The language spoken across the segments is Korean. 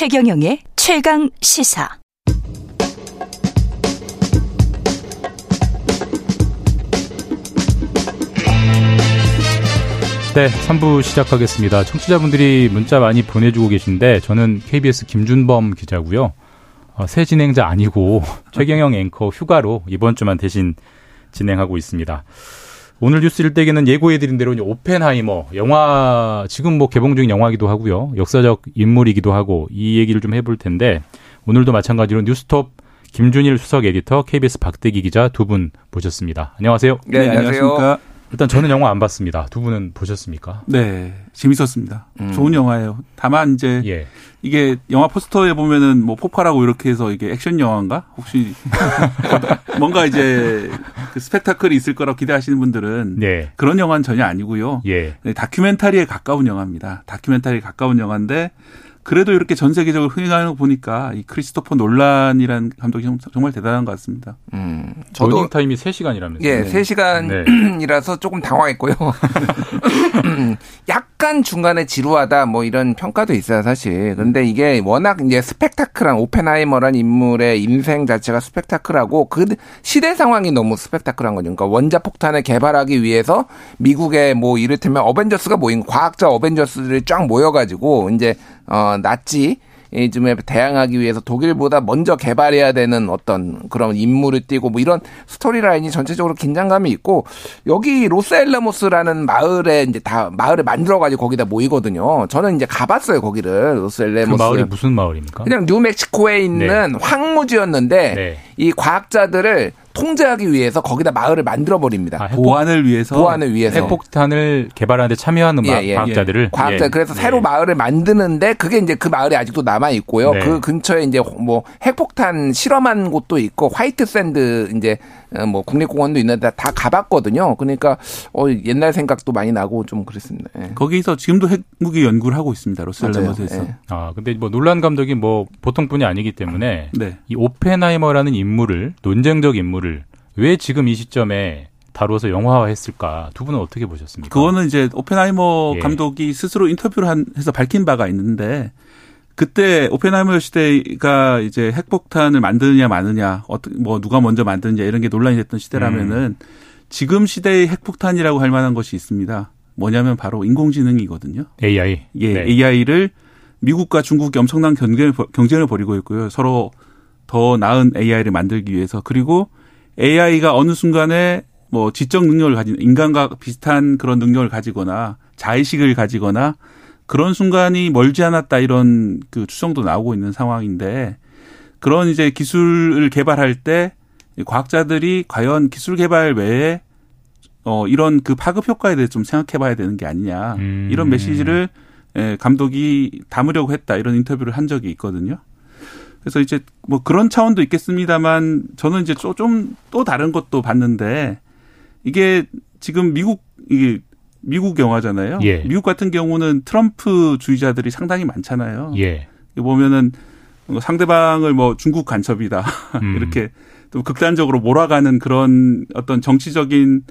최경영의 최강 시사. 네, 3부 시작하겠습니다. 청취자분들이 문자 많이 보내주고 계신데 저는 KBS 김준범 기자고요. 어, 새 진행자 아니고 최경영 앵커 휴가로 이번 주만 대신 진행하고 있습니다. 오늘 뉴스 일대기는 예고해드린 대로 오펜하이머 영화 지금 뭐 개봉 중인 영화기도 하고요 역사적 인물이기도 하고 이 얘기를 좀 해볼 텐데 오늘도 마찬가지로 뉴스톱 김준일 수석 에디터 KBS 박대기 기자 두 분 모셨습니다. 안녕하세요. 네, 네 안녕하십니까. 일단 저는 영화 안 봤습니다. 두 분은 보셨습니까? 네, 재밌었습니다. 음. 좋은 영화예요. 다만 이제 예. 이게 영화 포스터에 보면은 뭐 폭발하고 이렇게 해서 이게 액션 영화인가? 혹시 뭔가 이제 그 스펙타클이 있을 거라고 기대하시는 분들은 네. 그런 영화는 전혀 아니고요. 예. 네, 다큐멘터리에 가까운 영화입니다. 다큐멘터리에 가까운 영화인데 그래도 이렇게 전 세계적으로 흥행하는 거 보니까 이 크리스토퍼 놀란이라는 감독이 정말 대단한 것 같습니다. 음, 저도 타임이 3시간이라면서요. 예, 네. 3시간이라서 조금 당황했고요. 약 간 중간에 지루하다 뭐 이런 평가도 있어요, 사실. 근데 이게 워낙 이제 스펙타클한 오펜하이머란 인물의 인생 자체가 스펙타클하고 그 시대 상황이 너무 스펙타클한 거죠. 그러니까 원자 폭탄을 개발하기 위해서 미국의 뭐 이를테면 어벤져스가 모인 과학자 어벤져스들이 쫙 모여가지고 이제 어, 나치 이즘에 대항하기 위해서 독일보다 먼저 개발해야 되는 어떤 그런 임무를 띄고 뭐 이런 스토리 라인이 전체적으로 긴장감이 있고 여기 로스앨러모스라는 마을에 이제 다 마을을 만들어 가지고 거기다 모이거든요. 저는 이제 가봤어요 거기를 로스앨러모스. 그 마을이 무슨 마을입니까? 그냥 뉴멕시코에 있는 네. 황무지였는데 네. 이 과학자들을 통제하기 위해서 거기다 마을을 만들어 버립니다. 아, 보안을 위해서 보안을 위해서 핵폭탄을 개발하는데 참여하는 예, 예, 과학자들을 예. 과학자 예. 그래서 새로 예. 마을을 만드는데 그게 이제 그 마을이 아직도 남아 있고요. 네. 그 근처에 이제 뭐 핵폭탄 실험한 곳도 있고 화이트 샌드 이제 어, 뭐 국립공원도 있는데 다 가봤거든요. 그러니까 어 옛날 생각도 많이 나고 좀 그랬습니다. 예. 거기서 지금도 핵무기 연구를 하고 있습니다. 로스앨러모스에서. 예. 아 근데 뭐 놀란 감독이 뭐 보통 분이 아니기 때문에 네. 이 오펜하이머라는 인물을 논쟁적 인물을 왜 지금 이 시점에 다루어서 영화화했을까? 두 분은 어떻게 보셨습니까? 그거는 이제 오펜하이머 예. 감독이 스스로 인터뷰를 한, 해서 밝힌 바가 있는데 그때 오펜하이머 시대가 이제 핵폭탄을 만드느냐 마느냐 어떻게 뭐 누가 먼저 만드느냐 이런 게 논란이 됐던 시대라면은 음. 지금 시대의 핵폭탄이라고 할 만한 것이 있습니다. 뭐냐면 바로 인공지능이거든요. AI. 예, 네. AI를 미국과 중국이 엄청난 경쟁을, 경쟁을 벌이고 있고요. 서로 더 나은 AI를 만들기 위해서 그리고 AI가 어느 순간에 뭐 지적 능력을 가진 인간과 비슷한 그런 능력을 가지거나 자의식을 가지거나 그런 순간이 멀지 않았다 이런 그 추정도 나오고 있는 상황인데 그런 이제 기술을 개발할 때 과학자들이 과연 기술 개발 외에 어 이런 그 파급 효과에 대해 좀 생각해 봐야 되는 게 아니냐. 음. 이런 메시지를 예, 감독이 담으려고 했다. 이런 인터뷰를 한 적이 있거든요. 그래서 이제 뭐 그런 차원도 있겠습니다만 저는 이제 좀 또 다른 것도 봤는데 이게 지금 미국 이게 미국 영화잖아요. 예. 미국 같은 경우는 트럼프 주의자들이 상당히 많잖아요. 예. 보면은 상대방을 뭐 중국 간첩이다 음. 이렇게 또 극단적으로 몰아가는 그런 어떤 정치적인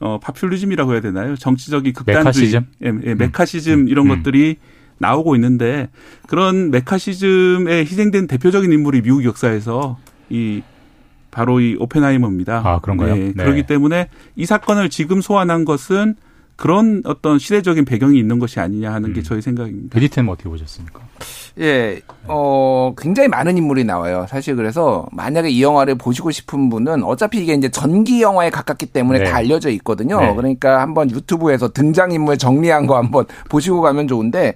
어 파퓰리즘이라고 해야 되나요? 정치적인 극단주의, 메카시즘, 예, 예, 메카시즘 음. 이런 음. 것들이 나오고 있는데 그런 메카시즘에 희생된 대표적인 인물이 미국 역사에서 이 바로 이 오펜하이머입니다. 아 그런가요? 네. 네. 그렇기 때문에 이 사건을 지금 소환한 것은 그런 어떤 시대적인 배경이 있는 것이 아니냐 하는 게 음. 저희 생각입니다. 에디템 어떻게 보셨습니까? 예, 어, 굉장히 많은 인물이 나와요. 사실 그래서 만약에 이 영화를 보시고 싶은 분은 어차피 이게 이제 전기 영화에 가깝기 때문에 네. 다 알려져 있거든요. 네. 그러니까 한번 유튜브에서 등장인물 정리한 거 한번 보시고 가면 좋은데,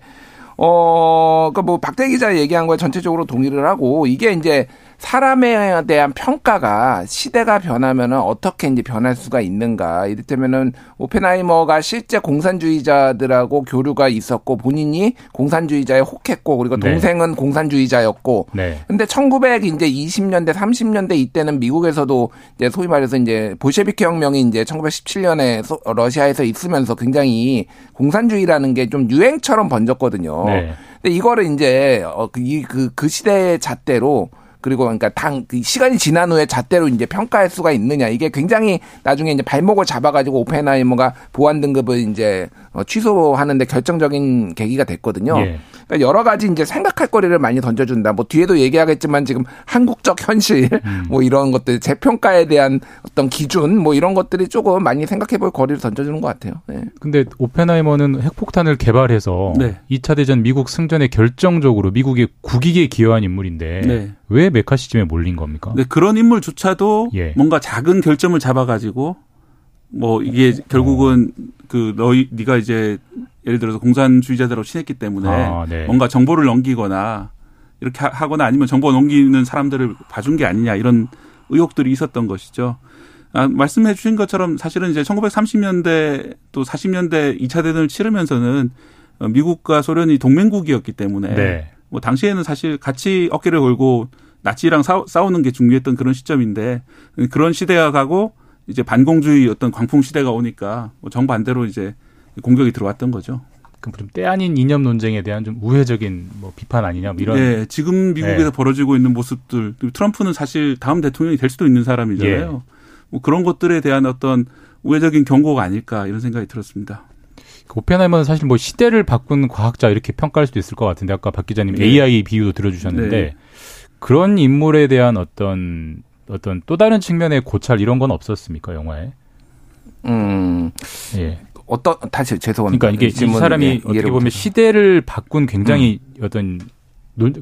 어, 그니까 뭐 박대 기자 얘기한 거에 전체적으로 동의를 하고 이게 이제 사람에 대한 평가가 시대가 변하면은 어떻게 이제 변할 수가 있는가. 이를테면은 오펜하이머가 실제 공산주의자들하고 교류가 있었고 본인이 공산주의자에 혹했고 그리고 네. 동생은 네. 공산주의자였고. 네. 근데 1900 이제 20년대 30년대 이때는 미국에서도 이제 소위 말해서 이제 볼셰비키 혁명이 이제 1917년에 러시아에서 있으면서 굉장히 공산주의라는 게 좀 유행처럼 번졌거든요. 네. 근데 이거를 이제 어, 그, 그, 그 시대의 잣대로 그리고 그러니까 당그 시간이 지난 후에 잣대로 이제 평가할 수가 있느냐 이게 굉장히 나중에 이제 발목을 잡아가지고 오펜하이머가 보안 등급을 이제 어, 취소하는데 결정적인 계기가 됐거든요. 예. 그러니까 여러 가지 이제 생각할 거리를 많이 던져준다. 뭐 뒤에도 얘기하겠지만 지금 한국적 현실 음. 뭐 이런 것들 재평가에 대한 어떤 기준 뭐 이런 것들이 조금 많이 생각해볼 거리를 던져주는 것 같아요. 네. 근데 오펜하이머는 핵폭탄을 개발해서 네. 2차 대전 미국 승전에 결정적으로 미국의 국익에 기여한 인물인데 네. 왜 메카시즘에 몰린 겁니까? 네, 그런 인물조차도 예. 뭔가 작은 결점을 잡아가지고 뭐 이게 결국은 그 너희 네가 이제 예를 들어서 공산주의자대로 친했기 때문에 아, 네. 뭔가 정보를 넘기거나 이렇게 하거나 아니면 정보 넘기는 사람들을 봐준 게 아니냐 이런 의혹들이 있었던 것이죠. 아, 말씀해 주신 것처럼 사실은 이제 1930년대 또 40년대 2차 대전을 치르면서는 미국과 소련이 동맹국이었기 때문에 네. 뭐 당시에는 사실 같이 어깨를 걸고 나치랑 싸우는 게 중요했던 그런 시점인데 그런 시대가 가고 이제 반공주의 어떤 광풍 시대가 오니까 뭐 정반대로 이제 공격이 들어왔던 거죠. 그럼 좀 때 아닌 이념 논쟁에 대한 좀 우회적인 뭐 비판 아니냐 뭐 이런. 네, 지금 미국에서 네. 벌어지고 있는 모습들. 트럼프는 사실 다음 대통령이 될 수도 있는 사람이잖아요. 예. 뭐 그런 것들에 대한 어떤 우회적인 경고가 아닐까 이런 생각이 들었습니다. 오펜하이머는 사실 뭐 시대를 바꾼 과학자 이렇게 평가할 수도 있을 것 같은데 아까 박 기자님 네. AI 비유도 들어주셨는데 네. 그런 인물에 대한 어떤 어떤 또 다른 측면의 고찰 이런 건 없었습니까 영화에? 음, 예. 어떤 다시 죄송합니다. 그러니까 이게 이 사람이 예, 어떻게 보면 시대를 바꾼 굉장히 음. 어떤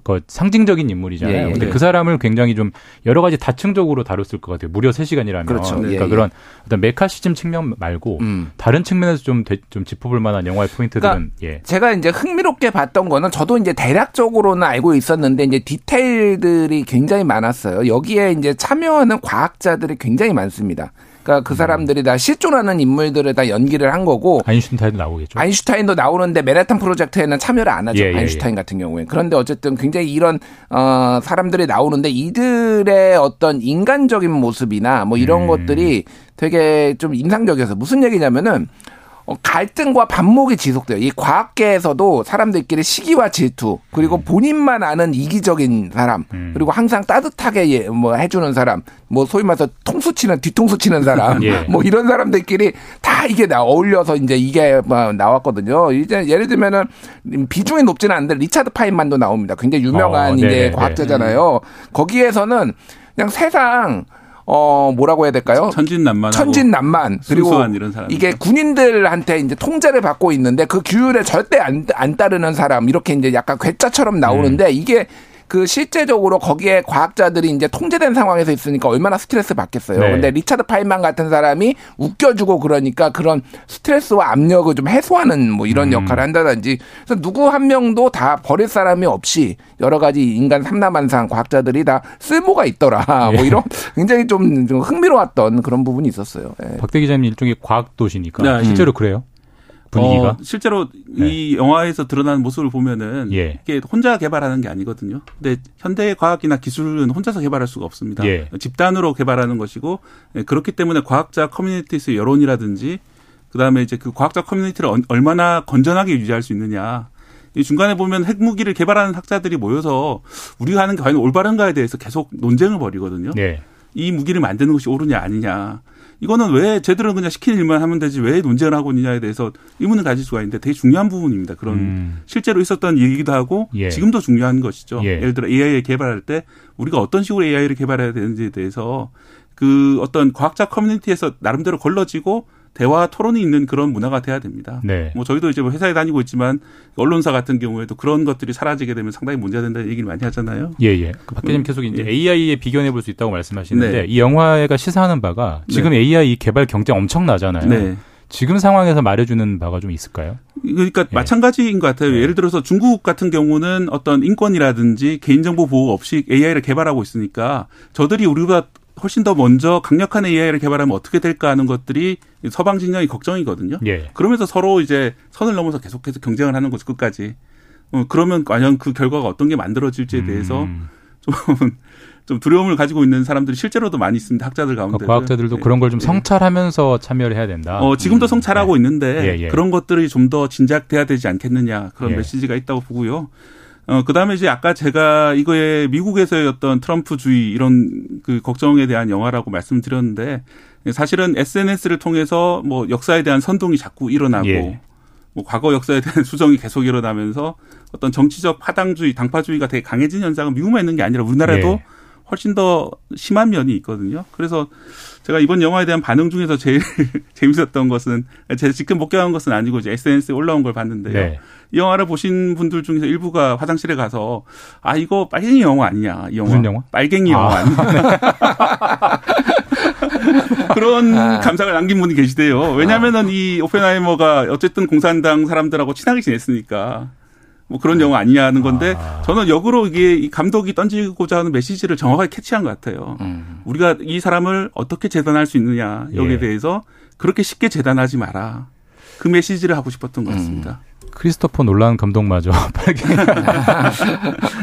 그 상징적인 인물이잖아요. 예, 예. 근데 네. 그 사람을 굉장히 좀 여러 가지 다층적으로 다뤘을 것 같아요. 무려 3시간이라면. 그렇죠. 그러니까 예, 그런 어떤 메카시즘 측면 말고 음. 다른 측면에서 좀, 좀 짚어볼 만한 영화의 포인트들은 그러니까 예. 제가 이제 흥미롭게 봤던 거는 저도 이제 대략적으로는 알고 있었는데 이제 디테일들이 굉장히 많았어요. 여기에 이제 참여하는 과학자들이 굉장히 많습니다. 그러니까 그 사람들이 다 실존하는 인물들을 다 연기를 한 거고 아인슈타인도 나오겠죠. 아인슈타인도 나오는데 맨해튼 프로젝트에는 참여를 안 하죠. 예, 예, 아인슈타인 예. 같은 경우에. 그런데 어쨌든 굉장히 이런 어 사람들이 나오는데 이들의 어떤 인간적인 모습이나 뭐 이런 음. 것들이 되게 좀 인상적이어서 무슨 얘기냐면은 어, 갈등과 반목이 지속돼요. 이 과학계에서도 사람들끼리 시기와 질투 그리고 음. 본인만 아는 이기적인 사람 음. 그리고 항상 따뜻하게 예, 뭐 해주는 사람 뭐 소위 말해서 통수 치는 뒤통수 치는 사람 예. 뭐 이런 사람들끼리 다 이게 나 어울려서 이제 이게 뭐 나왔거든요. 이제 예를 들면은 비중이 높지는 않은데 리차드 파인만도 나옵니다. 굉장히 유명한 어, 이제 과학자잖아요. 거기에서는 그냥 세상 어 뭐라고 해야 될까요? 천진난만 천진난만 그리고 이게 군인들한테 이제 통제를 받고 있는데 그 규율에 절대 안, 안 따르는 사람 이렇게 이제 약간 괴짜처럼 나오는데 음. 이게 그 실제적으로 거기에 과학자들이 이제 통제된 상황에서 있으니까 얼마나 스트레스 받겠어요. 네. 근데 리차드 파인만 같은 사람이 웃겨주고 그러니까 그런 스트레스와 압력을 좀 해소하는 뭐 이런 음. 역할을 한다든지 그래서 누구 한 명도 다 버릴 사람이 없이 여러 가지 인간 삼라만상 과학자들이 다 쓸모가 있더라. 뭐 네. 뭐 이런 굉장히 좀, 좀 흥미로웠던 그런 부분이 있었어요. 네. 박대 기 자님 일종의 과학 도시니까 네. 실제로 그래요? 분위기가? 어, 실제로 네. 이 영화에서 드러나는 모습을 보면은 예. 이게 혼자 개발하는 게 아니거든요. 근데 현대 과학이나 기술은 혼자서 개발할 수가 없습니다. 예. 집단으로 개발하는 것이고 예, 그렇기 때문에 과학자 커뮤니티에서 여론이라든지 그다음에 이제 그 과학자 커뮤니티를 얼마나 건전하게 유지할 수 있느냐. 이 중간에 보면 핵무기를 개발하는 학자들이 모여서 우리가 하는 게 과연 올바른가에 대해서 계속 논쟁을 벌이거든요. 네. 이 무기를 만드는 것이 옳으냐 아니냐. 이거는 왜 제대로 그냥 시키는 일만 하면 되지 왜 논쟁을 하고 있느냐에 대해서 의문을 가질 수가 있는데 되게 중요한 부분입니다. 그런 음. 실제로 있었던 얘기기도 하고 예. 지금도 중요한 것이죠. 예. 를 들어 AI를 개발할 때 우리가 어떤 식으로 AI를 개발해야 되는지에 대해서 그 어떤 과학자 커뮤니티에서 나름대로 걸러지고 대화 토론이 있는 그런 문화가 돼야 됩니다. 네. 뭐 저희도 이제 뭐 회사에 다니고 있지만 언론사 같은 경우에도 그런 것들이 사라지게 되면 상당히 문제가 된다는 얘기를 많이 하잖아요. 예, 예. 그 박 기자님 계속 이제 예. AI에 비견해 볼 수 있다고 말씀하시는데 네. 이 영화가 시사하는 바가 지금 네. AI 개발 경쟁 엄청나잖아요. 네. 지금 상황에서 말해주는 바가 좀 있을까요? 그러니까 예. 마찬가지인 것 같아요. 예. 예를 들어서 중국 같은 경우는 어떤 인권이라든지 개인정보 보호 없이 AI를 개발하고 있으니까 저들이 우리보다 훨씬 더 먼저 강력한 AI를 개발하면 어떻게 될까 하는 것들이 서방 진영이 걱정이거든요. 예. 그러면서 서로 이제 선을 넘어서 계속해서 경쟁을 하는 거죠 끝까지. 어, 그러면 과연 그 결과가 어떤 게 만들어질지에 대해서 음. 좀, 좀 두려움을 가지고 있는 사람들이 실제로도 많이 있습니다. 학자들 가운데. 그러니까 과학자들도 네. 그런 걸좀 예. 성찰하면서 참여를 해야 된다. 어, 지금도 음. 성찰하고 네. 있는데. 그런 것들이 좀 더 진작돼야 되지 않겠느냐 그런 예. 메시지가 있다고 보고요. 어, 그 다음에 이제 아까 제가 이거에 미국에서의 어떤 트럼프주의 이런 그 걱정에 대한 영화라고 말씀드렸는데 사실은 SNS를 통해서 뭐 역사에 대한 선동이 자꾸 일어나고 예. 뭐 과거 역사에 대한 수정이 계속 일어나면서 어떤 정치적 파당주의, 당파주의가 되게 강해진 현상은 미국만 있는 게 아니라 우리나라도 예. 훨씬 더 심한 면이 있거든요. 그래서 제가 이번 영화에 대한 반응 중에서 제일 재밌었던 것은 제가 직접 목격한 것은 아니고 이제 SNS에 올라온 걸 봤는데요. 네. 이 영화를 보신 분들 중에서 일부가 화장실에 가서 아 이거 빨갱이 영화 아니냐 이 영화 무슨 영화? 빨갱이 영화 아. 니냐 그런 아. 감상을 남긴 분이 계시대요. 왜냐하면은 아. 이 오펜하이머가 어쨌든 공산당 사람들하고 친하게 지냈으니까 뭐 그런 영화 아니냐는 건데 아. 저는 역으로 이게 이 감독이 던지고자 하는 메시지를 정확하게 캐치한 것 같아요. 음. 우리가 이 사람을 어떻게 재단할 수 있느냐 여기에 예. 대해서 그렇게 쉽게 재단하지 마라. 그 메시지를 하고 싶었던 것 같습니다. 음. 크리스토퍼 놀란 감독마저 빨갱이.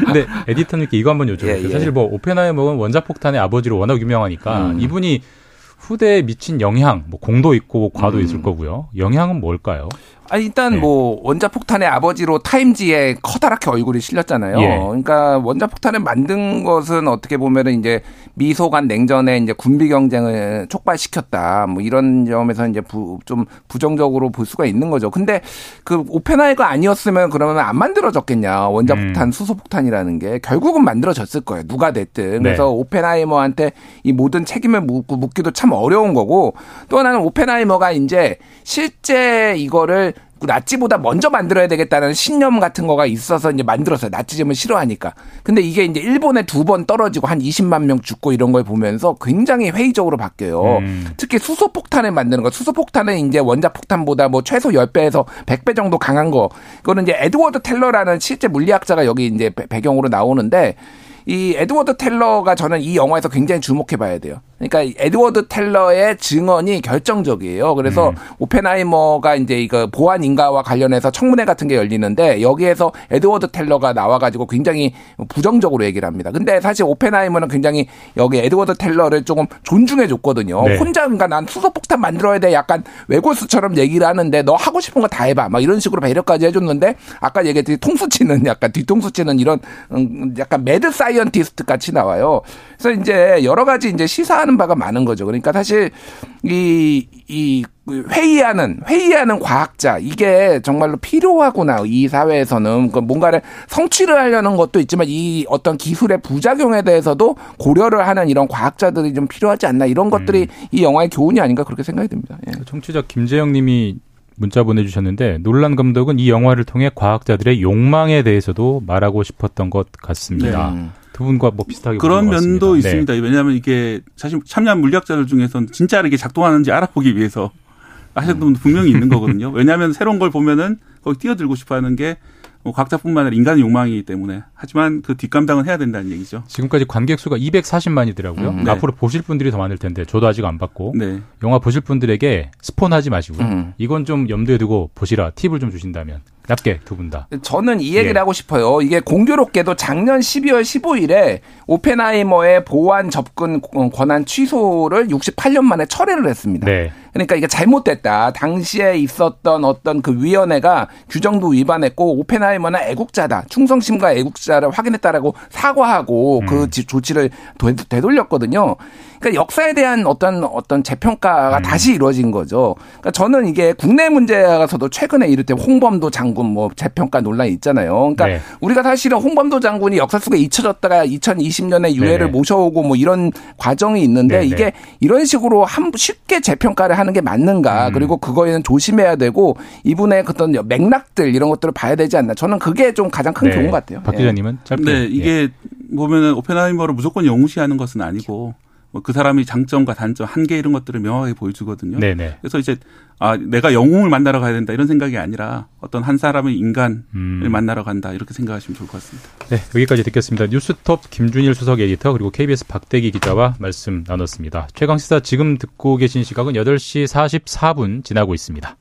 근데 에디터님께 이거 한번 여쭤볼게요. 예, 예. 사실 뭐 오펜하이머는 원자폭탄의 아버지로 워낙 유명하니까 음. 이분이 후대에 미친 영향, 뭐 공도 있고 과도 음. 있을 거고요. 영향은 뭘까요? 아 일단 네. 뭐 원자폭탄의 아버지로 타임지에 커다랗게 얼굴이 실렸잖아요. 예. 그러니까 원자폭탄을 만든 것은 어떻게 보면은 이제 미소 간 냉전에 이제 군비 경쟁을 촉발시켰다. 뭐 이런 점에서 이제 부, 좀 부정적으로 볼 수가 있는 거죠. 근데 그 오펜하이가 아니었으면 그러면 안 만들어졌겠냐. 원자폭탄, 음. 수소폭탄이라는 게 결국은 만들어졌을 거예요. 누가 됐든. 네. 그래서 오펜하이머한테 이 모든 책임을 묻고 묻기도 참 어려운 거고 또 하나는 오펜하이머가 이제 실제 이거를 나치보다 먼저 만들어야 되겠다는 신념 같은 거가 있어서 이제 만들었어요. 나치즘을 싫어하니까. 근데 이게 이제 일본에 두 번 떨어지고 한 20만 명 죽고 이런 걸 보면서 굉장히 회의적으로 바뀌어요. 음. 특히 수소폭탄을 만드는 거. 수소폭탄은 이제 원자폭탄보다 뭐 최소 10배에서 100배 정도 강한 거. 그거는 이제 에드워드 텔러라는 실제 물리학자가 여기 이제 배경으로 나오는데 이 에드워드 텔러가 저는 이 영화에서 굉장히 주목해 봐야 돼요. 그러니까 에드워드 텔러의 증언이 결정적이에요. 그래서 음. 오펜하이머가 이제 이거 보안 인가와 관련해서 청문회 같은 게 열리는데 여기에서 에드워드 텔러가 나와가지고 굉장히 부정적으로 얘기를 합니다. 근데 사실 오펜하이머는 굉장히 여기 에드워드 텔러를 조금 존중해 줬거든요. 네. 혼자 그러니까 난 수소폭탄 만들어야 돼 약간 외골수처럼 얘기를 하는데 너 하고 싶은 거 다 해봐. 막 이런 식으로 배려까지 해줬는데 아까 얘기했듯이 통수 치는 약간 뒤통수 치는 이런 음, 약간 mad sci scientist 같이 나와요. 그래서 이제 여러 가지 이제 시사 하는 바가 많은 거죠. 그러니까 사실 이, 이 회의하는, 회의하는 과학자, 이게 정말로 필요하구나, 이 사회에서는. 그 뭔가를 성취를 하려는 것도 있지만 이 어떤 기술의 부작용에 대해서도 고려를 하는 이런 과학자들이 좀 필요하지 않나, 이런 것들이 음. 이 영화의 교훈이 아닌가 그렇게 생각이 듭니다. 예. 청취자 김재영 님이 문자 보내주셨는데 놀란 감독은 이 영화를 통해 과학자들의 욕망에 대해서도 말하고 싶었던 것 같습니다. 네. 두 분과 뭐 비슷하게 그런 면도 네. 있습니다. 왜냐하면 이게 사실 참여한 물리학자들 중에서는 진짜 이게 작동하는지 알아보기 위해서 하셨던 분도 분명히 있는 거거든요. 왜냐하면 새로운 걸 보면은 거기 뛰어들고 싶어하는 게뭐 각자뿐만 아니라 인간의 욕망이기 때문에 하지만 그 뒷감당은 해야 된다는 얘기죠. 지금까지 관객 수가 240만이더라고요. 음, 네. 앞으로 보실 분들이 더 많을 텐데 저도 아직 안 봤고 네. 영화 보실 분들에게 스폰하지 마시고요. 음. 이건 좀 염두에 두고 보시라 팁을 좀 주신다면 납게 두 분 다. 저는 이 얘기를 예. 하고 싶어요. 이게 공교롭게도 작년 12월 15일에 오펜하이머의 보안 접근 권한 취소를 68년 만에 철회를 했습니다. 네. 그러니까 이게 잘못됐다. 당시에 있었던 어떤 그 위원회가 규정도 위반했고 오펜하이머는 애국자다. 충성심과 애국자를 확인했다라고 사과하고 그 음. 그 조치를 되돌렸거든요. 그러니까 역사에 대한 어떤 어떤 재평가가 음. 다시 이루어진 거죠. 그러니까 저는 이게 국내 문제에서도 최근에 이를테면 홍범도 장군 뭐 재평가 논란이 있잖아요. 그러니까 네. 우리가 사실은 홍범도 장군이 역사 속에 잊혀졌다가 2020년에 유해를 네 모셔오고 뭐 이런 과정이 있는데 네네. 이게 이런 식으로 한 쉽게 재평가를 하는 게 맞는가? 음. 그리고 그거에는 조심해야 되고 이분의 어떤 맥락들 이런 것들을 봐야 되지 않나? 저는 그게 좀 가장 큰 네. 교훈 같아요. 박 기자님은 짧게. 네, 이게 예. 보면은 오펜하이머를 무조건 영웅시하는 것은 아니고 뭐 그 사람이 장점과 단점, 한계 이런 것들을 명확하게 보여주거든요. 네네. 그래서 이제 아 내가 영웅을 만나러 가야 된다 이런 생각이 아니라 어떤 한 사람의 인간을 음. 만나러 간다 이렇게 생각하시면 좋을 것 같습니다. 네 여기까지 듣겠습니다. 뉴스톱 김준일 수석 에디터 그리고 KBS 박대기 기자와 말씀 나눴습니다. 최강 시사 지금 듣고 계신 시각은 8시 44분 지나고 있습니다.